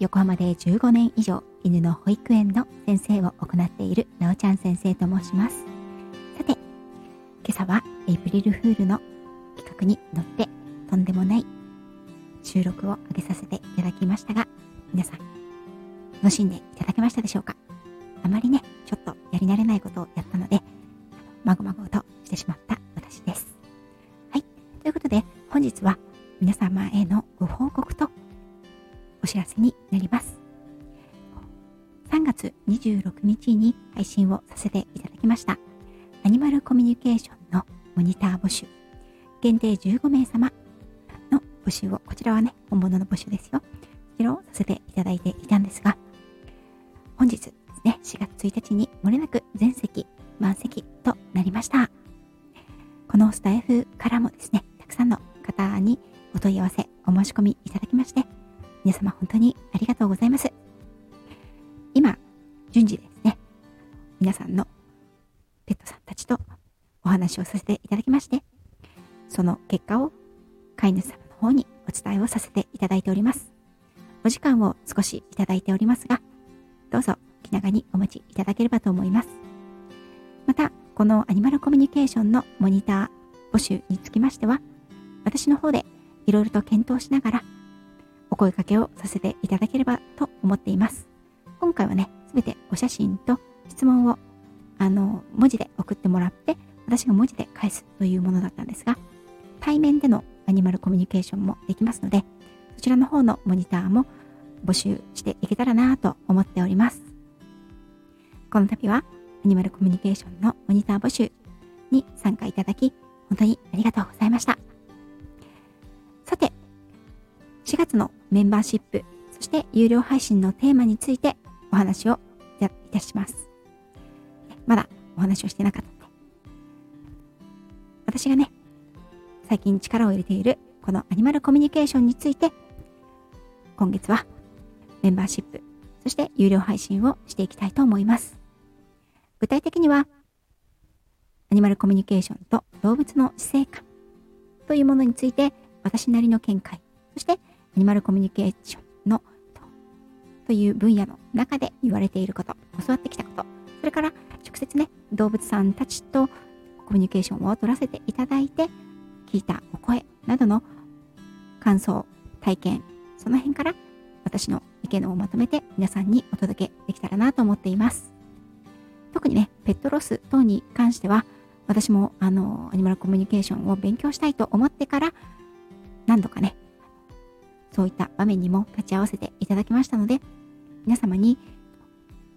横浜で15年以上犬の保育園の先生を行っているなおちゃん先生と申します。さて、今朝はエイプリルフールの企画に乗ってとんでもない収録を上げさせていただきましたが、皆さん、楽しんでいただけましたでしょうか？あまりね、ちょっとやり慣れないことをやったので、まごまごとしてしまった私です。はい。ということで、本日は26日に配信をさせていただきました。アニマルコミュニケーションのモニター募集。限定15名様の募集を、こちらはね、本物の募集ですよ。こちらをさせていただいていたんですが、本日ですね、4月1日に漏れなく全席満席となりました。このスタイフからもですね、たくさんの方にお問い合わせ、お申し込みいただきまして、皆様本当にありがとうございます。順次ですね、皆さんのペットさんたちとお話をさせていただきまして、その結果を飼い主様の方にお伝えをさせていただいております。お時間を少しいただいておりますが、どうぞ気長にお待ちいただければと思います。また、このアニマルコミュニケーションのモニター募集につきましては、私の方でいろいろと検討しながらお声掛けをさせていただければと思っています。今回はね、すべてお写真と質問をあの文字で送ってもらって、私が文字で返すというものだったんですが、対面でのアニマルコミュニケーションもできますので、そちらの方のモニターも募集していけたらなと思っております。この度はアニマルコミュニケーションのモニター募集に参加いただき、本当にありがとうございました。さて、4月のメンバーシップ、そして有料配信のテーマについてお話をいたします。まだお話をしてなかったので、私がね、最近力を入れているこのアニマルコミュニケーションについて、今月はメンバーシップ、そして有料配信をしていきたいと思います。具体的には、アニマルコミュニケーションと動物の死生観というものについて私なりの見解、そしてアニマルコミュニケーションのという分野の中で言われていること、教わってきたこと、それから直接ね、動物さんたちとコミュニケーションを取らせていただいて、聞いたお声などの感想、体験、その辺から私の意見をまとめて皆さんにお届けできたらなと思っています。特にね、ペットロス等に関しては、私もあの、アニマルコミュニケーションを勉強したいと思ってから、何度かね、そういった場面にも立ち会わせていただきましたので、皆様に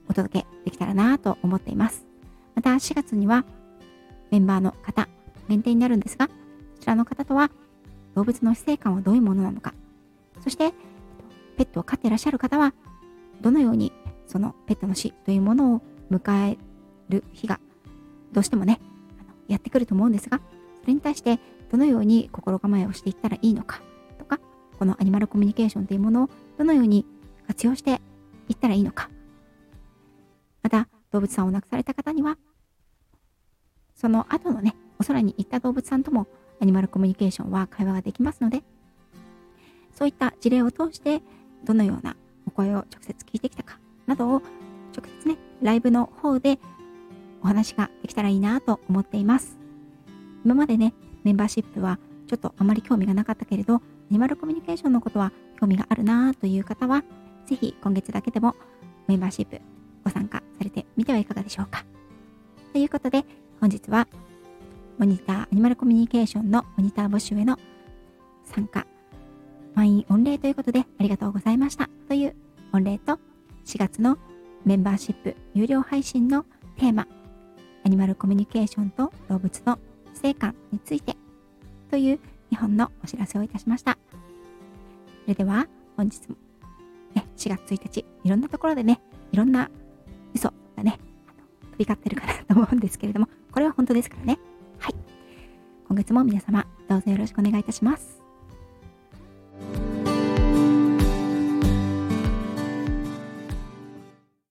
お届けできたらなと思っています。また4月にはメンバーの方限定になるんですが、こちらの方とは動物の死生観はどういうものなのか、そしてペットを飼っていらっしゃる方はどのようにそのペットの死というものを迎える日がどうしてもね、やってくると思うんですが、それに対してどのように心構えをしていったらいいのかとか、このアニマルコミュニケーションというものをどのように活用していったらいいのか。また、動物さんを亡くされた方には、その後のね、お空に行った動物さんともアニマルコミュニケーションは会話ができますので、そういった事例を通して、どのようなお声を直接聞いてきたかなどを直接ね、ライブの方でお話ができたらいいなと思っています。今までね、メンバーシップはちょっとあまり興味がなかったけれど、アニマルコミュニケーションのことは興味があるなという方は、ぜひ今月だけでもメンバーシップご参加されてみてはいかがでしょうか。ということで、本日はモニター、アニマルコミュニケーションのモニター募集への参加、満員御礼ということでありがとうございましたという御礼と4月のメンバーシップ有料配信のテーマ、アニマルコミュニケーションと動物の成感についてという2本のお知らせをいたしました。それでは本日も、ね、4月1日、いろんなところでね、いろんな嘘がね、飛び交ってるかなと思うんですけれども、これは本当ですからね。はい。今月も皆様、どうぞよろしくお願いいたします。